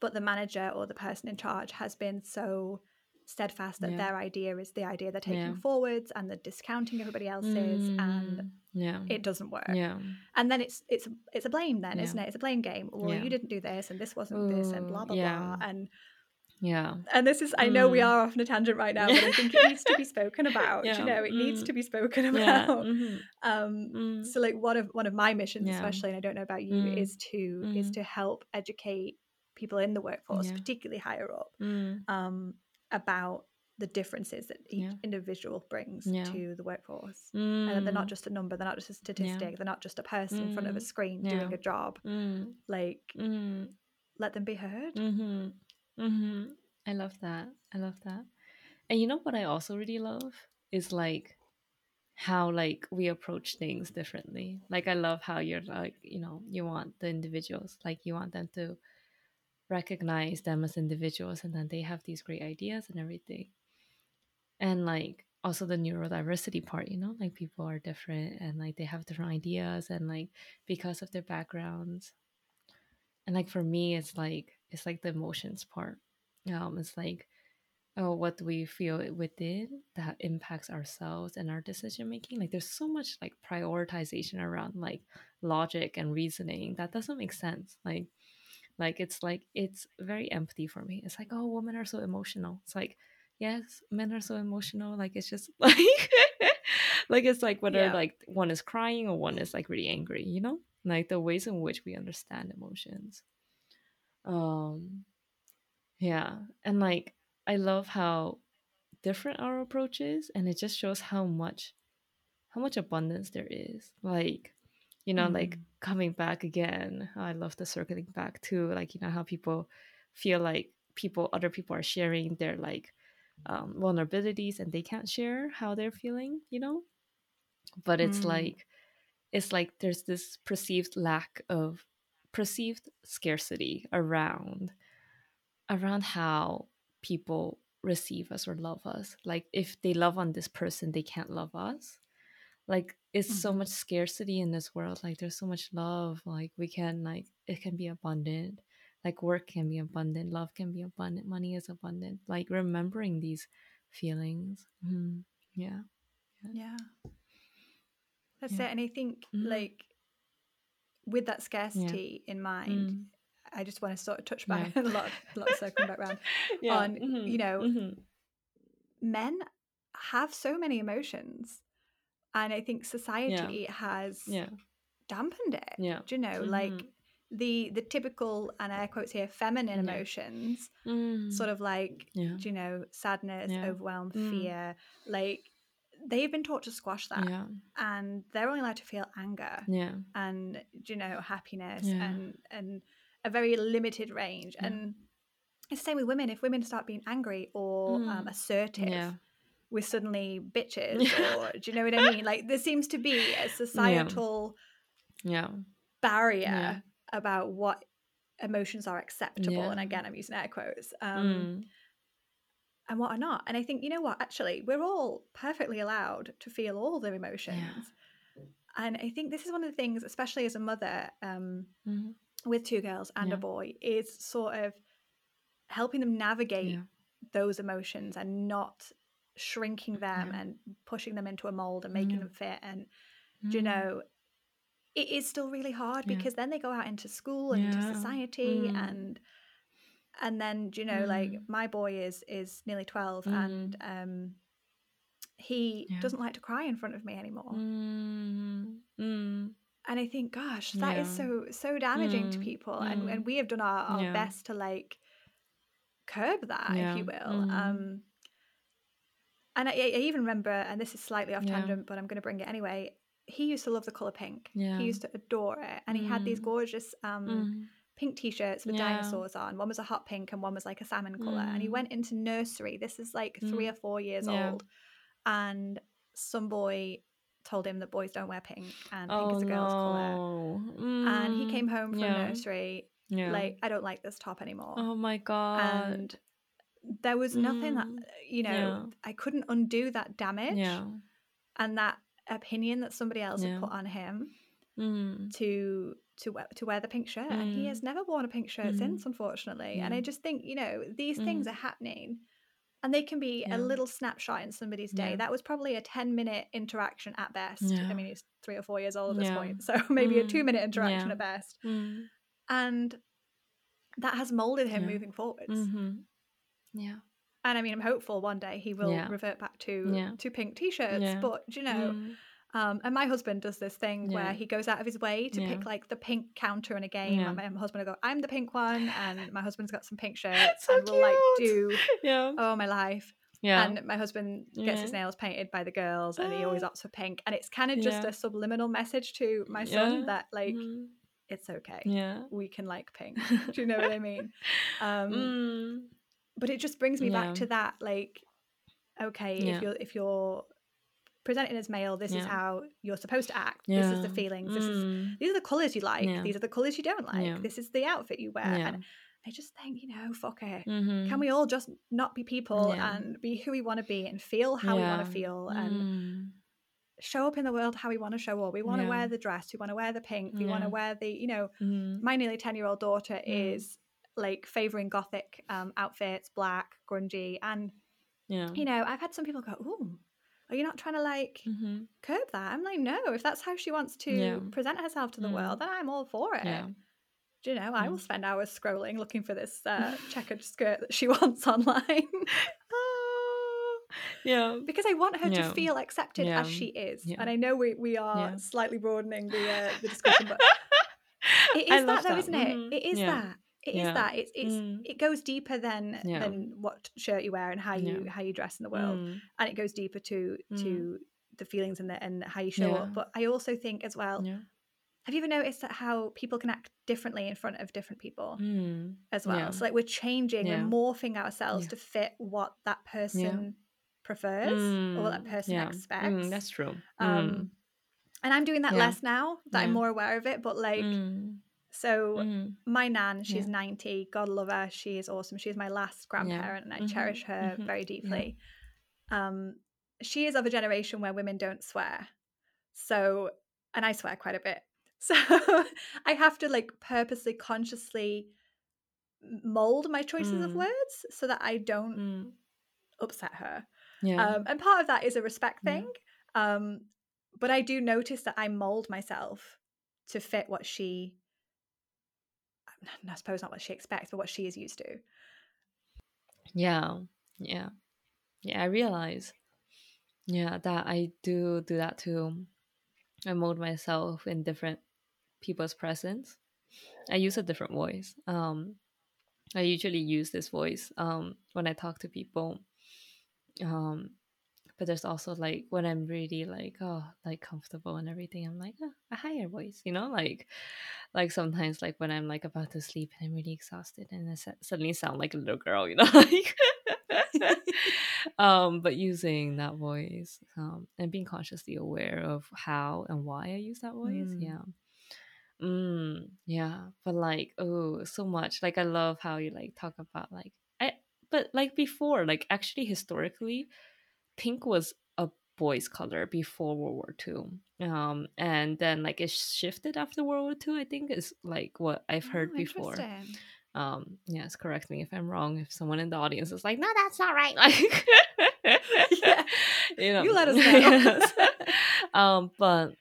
but the manager or the person in charge has been so steadfast that Yeah. their idea is the idea they're taking Yeah. forwards and they're discounting everybody else's and Mm. yeah it doesn't work. yeah And then it's it's it's a blame then, isn't it? It's a blame game. Well, Yeah. you didn't do this and this wasn't this and blah blah blah. And yeah and this is I know we Mm. are off on a tangent right now, but I think it needs to be spoken (laughs) about. Yeah. You know, it needs Mm. to be spoken yeah about. mhm. Um Mm. so like one of one of my missions Yeah. especially and i don't know about you Mm. is to is Mm. to help educate people in the workforce Yeah. particularly higher up Mm. um about the differences that each Yeah. individual brings Yeah. to the workforce and that they're not Mm. just a number they're not just a statistic they're not just a person in front of a Mm. screen Yeah. doing a job Mm. like Mm. let them be heard Mm-hmm. Mm-hmm. I love that. I love that. And you know what I also really love is like how like we approach things differently. Like I love how you're like, you know, you want the individuals, like you want them to recognize them as individuals and then they have these great ideas and everything. And like also the neurodiversity part, you know, like people are different and like they have different ideas and like because of their backgrounds and like for me it's like it's like the emotions part. Um it's like oh what do we feel within that impacts ourselves and our decision making? Like there's so much like prioritization around like logic and reasoning that doesn't make sense. Like like it's like it's very empty for me. It's like oh women are so emotional. It's like yes men are so emotional. Like it's just (laughs) like like it's like whether Yeah. like one is crying or one is like really angry you know? Like the ways in which we understand emotions um yeah and like i love how different our approach is and it just shows how much how much abundance there is like you know like Mm. coming back again i love the circling back too like you know how people feel like people other people are sharing their like um, vulnerabilities and they can't share how they're feeling you know but it's Mm. like it's like there's this perceived lack of perceived scarcity around around how people receive us or love us. Like if they love on this person they can't love us. Like it's so Mhm. much scarcity in this world. Like there's so much love. Like we can like it can be abundant. Like work can be abundant. Love can be abundant. Money is abundant. Like remembering these feelings. Mm, yeah. Yeah. That's Yeah. it. And I think Mhm. like with that scarcity in mind, Mm. I just want to sort of touch back Yeah. (laughs) a lot, a lot of circling back around. (laughs) yeah on, mhm, you know, mhm. Men have so many emotions, and I think society has yeah dampened it. yeah Do you know, like Mhm. the the typical and air quotes here feminine Yeah. emotions, Mm. sort of like yeah do you know sadness, Yeah. overwhelm, Mm. fear, like they've been taught to squash that, yeah. and they're only allowed to feel anger yeah. and you know happiness Yeah. and and a very limited range. And it's the same with women. If women start being angry or um, Mm. assertive yeah. we're suddenly bitches (laughs) or do you know what i mean? Like there seems to be a societal yeah. barrier about what emotions are acceptable. And again i'm using air quotes um, Mm. And what are not and i think you know what actually we're all perfectly allowed to feel all their emotions and i think this is one of the things especially as a mother um, Mhm. with two girls and Yeah. a boy is sort of helping them navigate yeah those emotions and not shrinking them Yeah. and pushing them into a mold and making Yeah. them fit and do you know it is still really hard Yeah. because then they go out into school and into society Mm. and and then you know like Mm. my boy is is nearly 12 and um he Yeah. doesn't like to cry in front of me anymore Mm. Mm. and i think gosh that is Yeah. so so damaging to Mm. people and and Mm. we have done our, our Yeah. best to like curb that if you will Mm. um and I, I even remember and this is slightly off tangent but i'm going to bring it anyway he used to love the color pink Yeah. he used to adore it and he had these Mm. gorgeous um Mm. Pink t-shirts with Yeah. dinosaurs on one was a hot pink and one was like a salmon color and he Mm. went into nursery this is like three Mm. or four years Yeah. old and some boy told him that boys don't wear pink and pink oh is a girl's color no. and he Mm. came home from yeah. nursery like i don't like this top anymore oh my god and there was nothing that Mm. you know i couldn't undo that damage and that opinion that somebody else had put on him mm. to to wear, to wear the pink shirt and he Mm. has never worn a pink shirt Mm. since unfortunately and i just think you know these things Mm. are happening and they can be Yeah. a little snapshot in somebody's day Yeah. that was probably a 10 minute interaction at best Yeah. i mean he's three or four years old at this point (laughs) so maybe a Mm. two minute interaction at best Mm. and that has molded him moving forwards Mhm. yeah and I mean, I'm hopeful one day he will Yeah. revert back to Yeah. to pink t-shirts. Yeah. But you know, Mm. Um, and my husband does this thing Yeah. where he goes out of his way to Yeah. pick like the pink counter in a game. Yeah. And my, husband will go, "I'm the pink one," and my husband's got some pink (laughs) shirts, So and we'll like do yeah oh my life. yeah And my husband gets his nails painted by the girls, and he always (gasps) opts for pink. And it's kind of just a subliminal message to my son that like Mhm. it's okay. yeah We can like pink. (laughs) Do you know what I mean? Um, Mm. but it just brings me back to that like okay if you're if you're presenting as male this is how you're supposed to act this is the Yeah. feelings this is Mm. these are the colors you like Yeah. these are the colors you don't like Yeah. this is the outfit you wear Yeah. and i just think you know fuck it Mhm. can we all just not be people Yeah. and be who we want to be and feel how we want to feel and Mm. show up in the world how we want to show up we want to Yeah. wear the dress we want to wear the pink we want to wear the you know Mm. my nearly 10 year old daughter Mm. is like favoring gothic um, outfits black grungy and yeah you know i've had some people go ooh are you not trying to like Mhm. curb that i'm like no if that's how she wants to Yeah. present herself to the Mm. world then i'm all for it yeah do you know i will spend hours scrolling looking for this uh, checkered skirt that she (laughs) wants online (laughs) Ah. yeah because i want her Yeah. to feel accepted as she is and i know we, we are slightly broadening the, uh, the (laughs) discussion but it is that though that. isn't it Mhm. it is that It is Yeah. that it's it's Mm. it goes deeper than Yeah. than what shirt you wear and how you Yeah. how you dress in the world Mm. and it goes deeper to Mm. to the feelings and the and how you show up but i also think as well have you ever noticed that how people can act differently in front of different people Mm. as well so like we're changing we're morphing ourselves to fit what that person prefers or what that Mm. person yeah. expects Mm, that's true um and i'm doing that less now that i'm more aware of it but like Mm. So Mm. my nan she's Yeah. 90 god love her she is awesome she's my last grandparent and i Mhm. cherish her Mhm. very deeply um she is of a generation where women don't swear So, and I swear quite a bit. (laughs) So I have to like purposely, consciously mold my choices of Mm. words so that I don't Mm. upset her. Yeah. Um, and part of that is a respect Yeah. thing. Um, but I do notice that I mold myself to fit what she, I suppose not what she expects, but what she is used to. Yeah, yeah, yeah. I realize, yeah, that I do do that too. I mold myself in different people's presence. I use a different voice. Um, I usually use this voice um when I talk to people. Um, but there's also like when I'm really like oh like comfortable and everything. I'm like oh, a higher voice, you know, like like sometimes like when I'm like about to sleep and I'm really exhausted and I su- suddenly sound like a little girl, you know, (laughs) like. (laughs) um, but using that voice um, and being consciously aware of how and why I use that voice, Mm. yeah. Mm, yeah, but like oh, so much. Like I love how you like talk about like I but like before, like actually historically, pink was a boy's color before World War Two. Um, and then like it shifted after World War Two. I think is like what I've heard Oh, before. Um, yes, correct me if I'm wrong. If someone in the audience is like, no, that's not right. (laughs) Like, Yeah. (laughs) you know, You let us (laughs) know. yes. um, but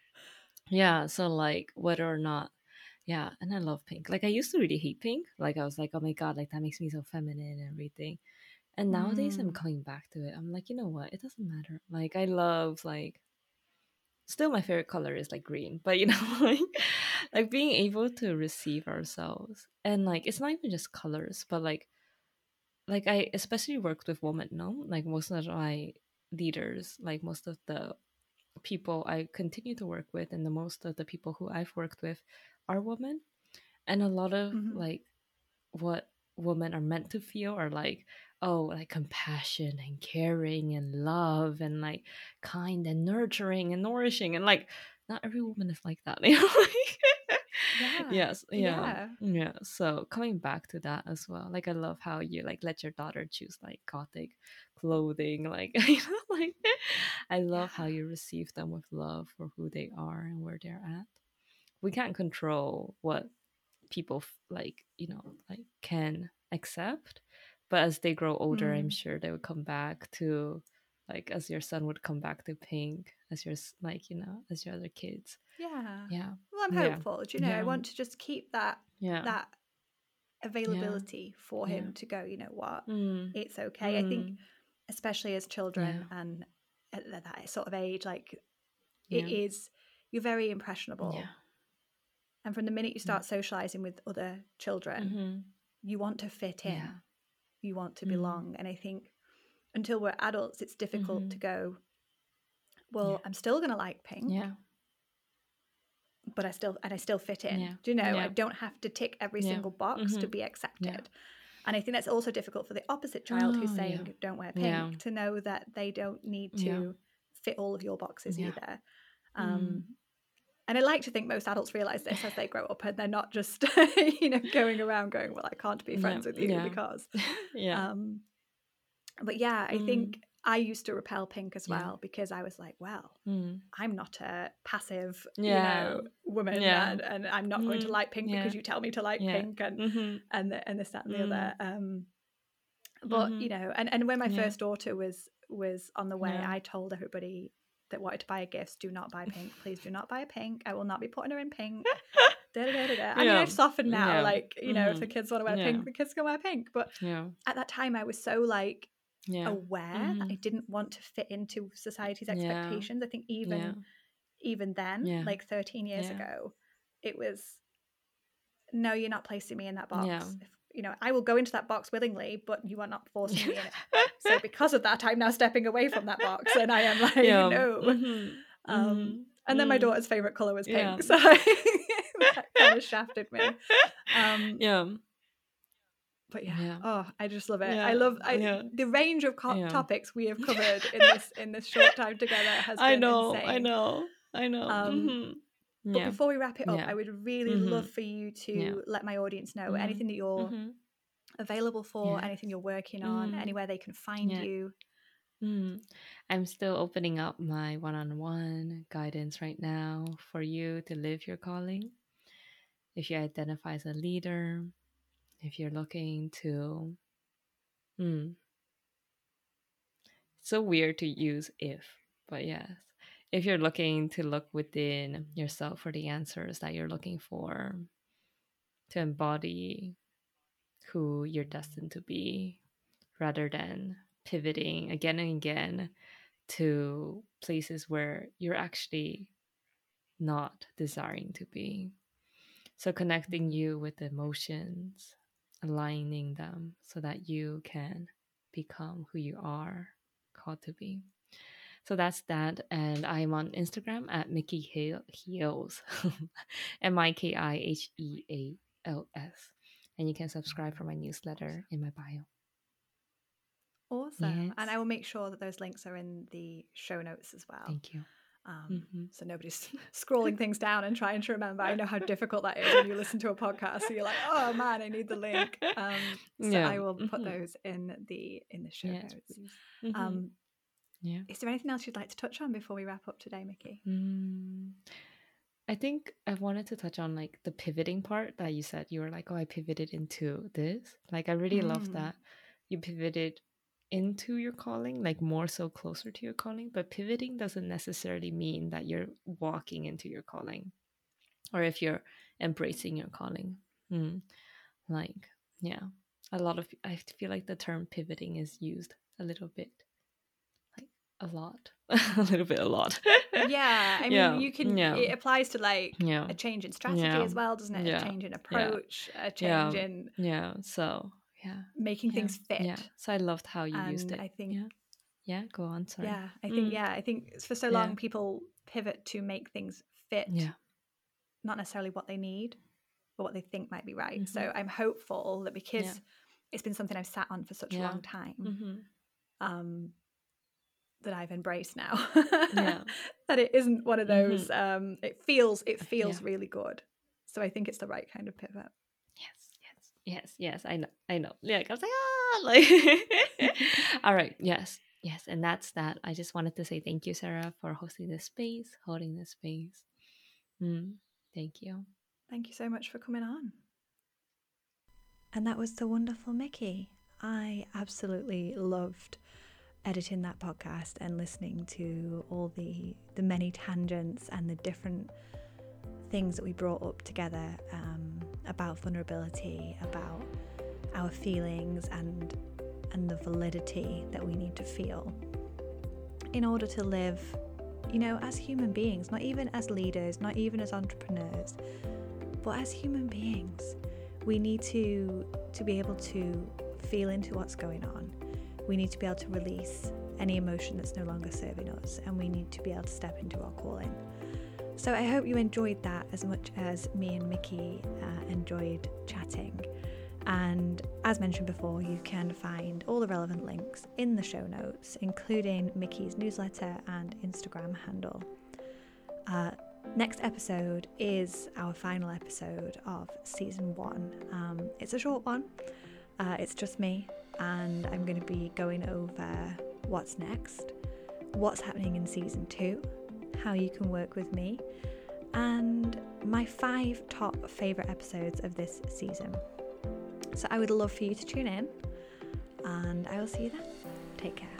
yeah, so like whether or not, yeah, and I love pink. Like I used to really hate pink. Like I was like, oh my god, like that makes me so feminine and everything. And nowadays I'm Mm. coming back to it. I'm like, you know what? It doesn't matter. Like I love like still my favorite color is like green, but you (laughs) know, like like being able to receive ourselves and like it's not even just colors, but like like I especially worked with women, no? Like most of my leaders, like most of the people I continue to work with and the most of the people who I've worked with are women. And a lot of Mhm. like what women are meant to feel are like oh like compassion and caring and love and like kind and nurturing and nourishing and like not every woman is like that (laughs) you know Yeah. yes yeah Yeah. yeah so coming back to that as well like i love how you like let your daughter choose like gothic clothing like (laughs) you know like i love how you receive them with love for who they are and where they're at we can't control what people like you know like can accept but as they grow older i'm Mm. sure they would come back to like as your son would come back to pink as your like you know as your other kids Yeah. yeah Well, I'm Yeah. hopeful. Do you know? I want to just keep that yeah that availability for him Yeah. to go. You know what? Mm, It's okay. I think, mm, especially as children and at that sort of age, like it yeah. is, you're very impressionable. yeah And from the minute you start socializing with other children, Mhm. you want to fit in. You want to Mhm. belong. And I think until we're adults, it's difficult to Mhm. go. Well, Yeah. I'm still going to like pink. yeah but I still and I still fit in. Yeah. Do you know? I don't have to tick every single box to Mhm. be accepted. And I think that's also difficult for the opposite child who's Oh, saying yeah. don't wear pink to know that they don't need to fit all of your boxes either. Um, Mm. And I like to think most adults realize this as they grow up and they're not just (laughs) you know going around going, well, I can't be friends Yeah. with you Yeah. because. (laughs) yeah Um, but yeah, I Mm. think I used to repel pink as Yeah. well because I was like, well, Mm. I'm not a passive, Yeah. you know, woman, Yeah. and, and I'm not going to Mm, like pink because you tell me to like Yeah. pink, and Mhm. and the, and this that and the Mm. other. Um, but Mhm. you know, and and when my Yeah. first daughter was was on the way, Yeah. I told everybody that wanted to buy a gift, do not buy pink. Please do not buy a pink. I will not be putting her in pink. (laughs) Da, da, da. I mean, Yeah. I've softened now. Yeah. Like, you know, if the Mhm. kids want to wear Yeah. pink, the kids can wear pink. But at that time, I was so like aware that I didn't want to fit into society's expectations. I think even even then, like 13 years ago, it was no, you're not placing me in that box. If, you know, I will go into that box willingly, but you are not forcing me in it. (laughs) So because of that, I'm now stepping away from that box, (laughs) and I am like, yeah no. Mhm. Um, Mhm. And then my Mm. daughter's favorite color was pink, Yeah. (laughs) so that kind of shafted me. Um, yeah But yeah, Yeah. oh, I just love it. Yeah, I love I, the range of co- topics we have covered in this in this short time together has been I know I insane. know I know Um, Mhm. But yeah before we wrap it up, Yeah. I would really Mhm. love for you to Yeah. let my audience know Mhm. anything that you're Mhm. available for, anything you're working on, Mhm. anywhere they can find you. Mm. I'm still opening up my one on one guidance right now for you to live your calling. If you identify as a leader, if you're looking to. Mm, so weird to use if, but yes. If you're looking to look within yourself for the answers that you're looking for, to embody who you're destined to be, rather than pivoting again and again to places where you're actually not desiring to be. So, connecting you with emotions, aligning them so that you can become who you are called to be. So that's that. And I'm on Instagram at Miki Heals, (laughs) M I K I H E A L S. And you can subscribe for my newsletter in my bio. Awesome. Yes. And I will make sure that those links are in the show notes as well. Thank you. Um, mm-hmm. So nobody's (laughs) scrolling things down and trying to remember. I know how (laughs) difficult that is when you listen to a podcast. So you're like, oh man, I need the link. Um, so yeah. I will put mm-hmm. those in the in the show yes, notes. Mm-hmm. Um, yeah. Is there anything else you'd like to touch on before we wrap up today, Miki? Mm, I think I wanted to touch on like the pivoting part that you said. You were like, oh, I pivoted into this. Like, I really mm. love that you pivoted into your calling, like more so closer to your calling. But pivoting doesn't necessarily mean that you're walking into your calling or if you're embracing your calling. Mm. Like, yeah, a lot of, I feel like the term pivoting is used a little bit, a lot, (laughs) a little bit, a lot. (laughs) yeah. I mean, yeah. you can, yeah. it applies to like yeah. a change in strategy as well, doesn't it? A change in approach, a change in. Yeah. So, yeah making things fit yeah so i loved how you and used it i think yeah go on sorry yeah i think mm. yeah i think for so long people pivot to make things fit yeah not necessarily what they need but what they think might be right mm-hmm. so i'm hopeful that because it's been something i've sat on for such a long time mm-hmm. um that I've embraced now. yeah. (laughs) that it isn't one of mm-hmm. those mm-hmm. um it feels it feels really good. So I think it's the right kind of pivot yes, yes, yes, yes. I know, I know. Like I was like, ah, (laughs) like, (laughs) all right, yes, yes, and that's that. I just wanted to say thank you, Sarah, for hosting this space, holding this space. Mm, thank you. Thank you so much for coming on. And that was the wonderful Miki. I absolutely loved editing that podcast and listening to all the the many tangents and the different things that we brought up together. Um, about vulnerability, about our feelings and and the validity that we need to feel in order to live, you know, as human beings, not even as leaders, not even as entrepreneurs, but as human beings. We need to to be able to feel into what's going on. We need to be able to release any emotion that's no longer serving us, and we need to be able to step into our calling. So I hope you enjoyed that as much as me and Miki uh, enjoyed chatting. And as mentioned before, you can find all the relevant links in the show notes, including Miki's newsletter and Instagram handle. Uh, next episode is our final episode of season one. Um, it's a short one, uh, it's just me, and I'm going to be going over what's next, what's happening in season two, how you can work with me, and my five top favourite episodes of this season. So I would love for you to tune in, and I will see you then. Take care.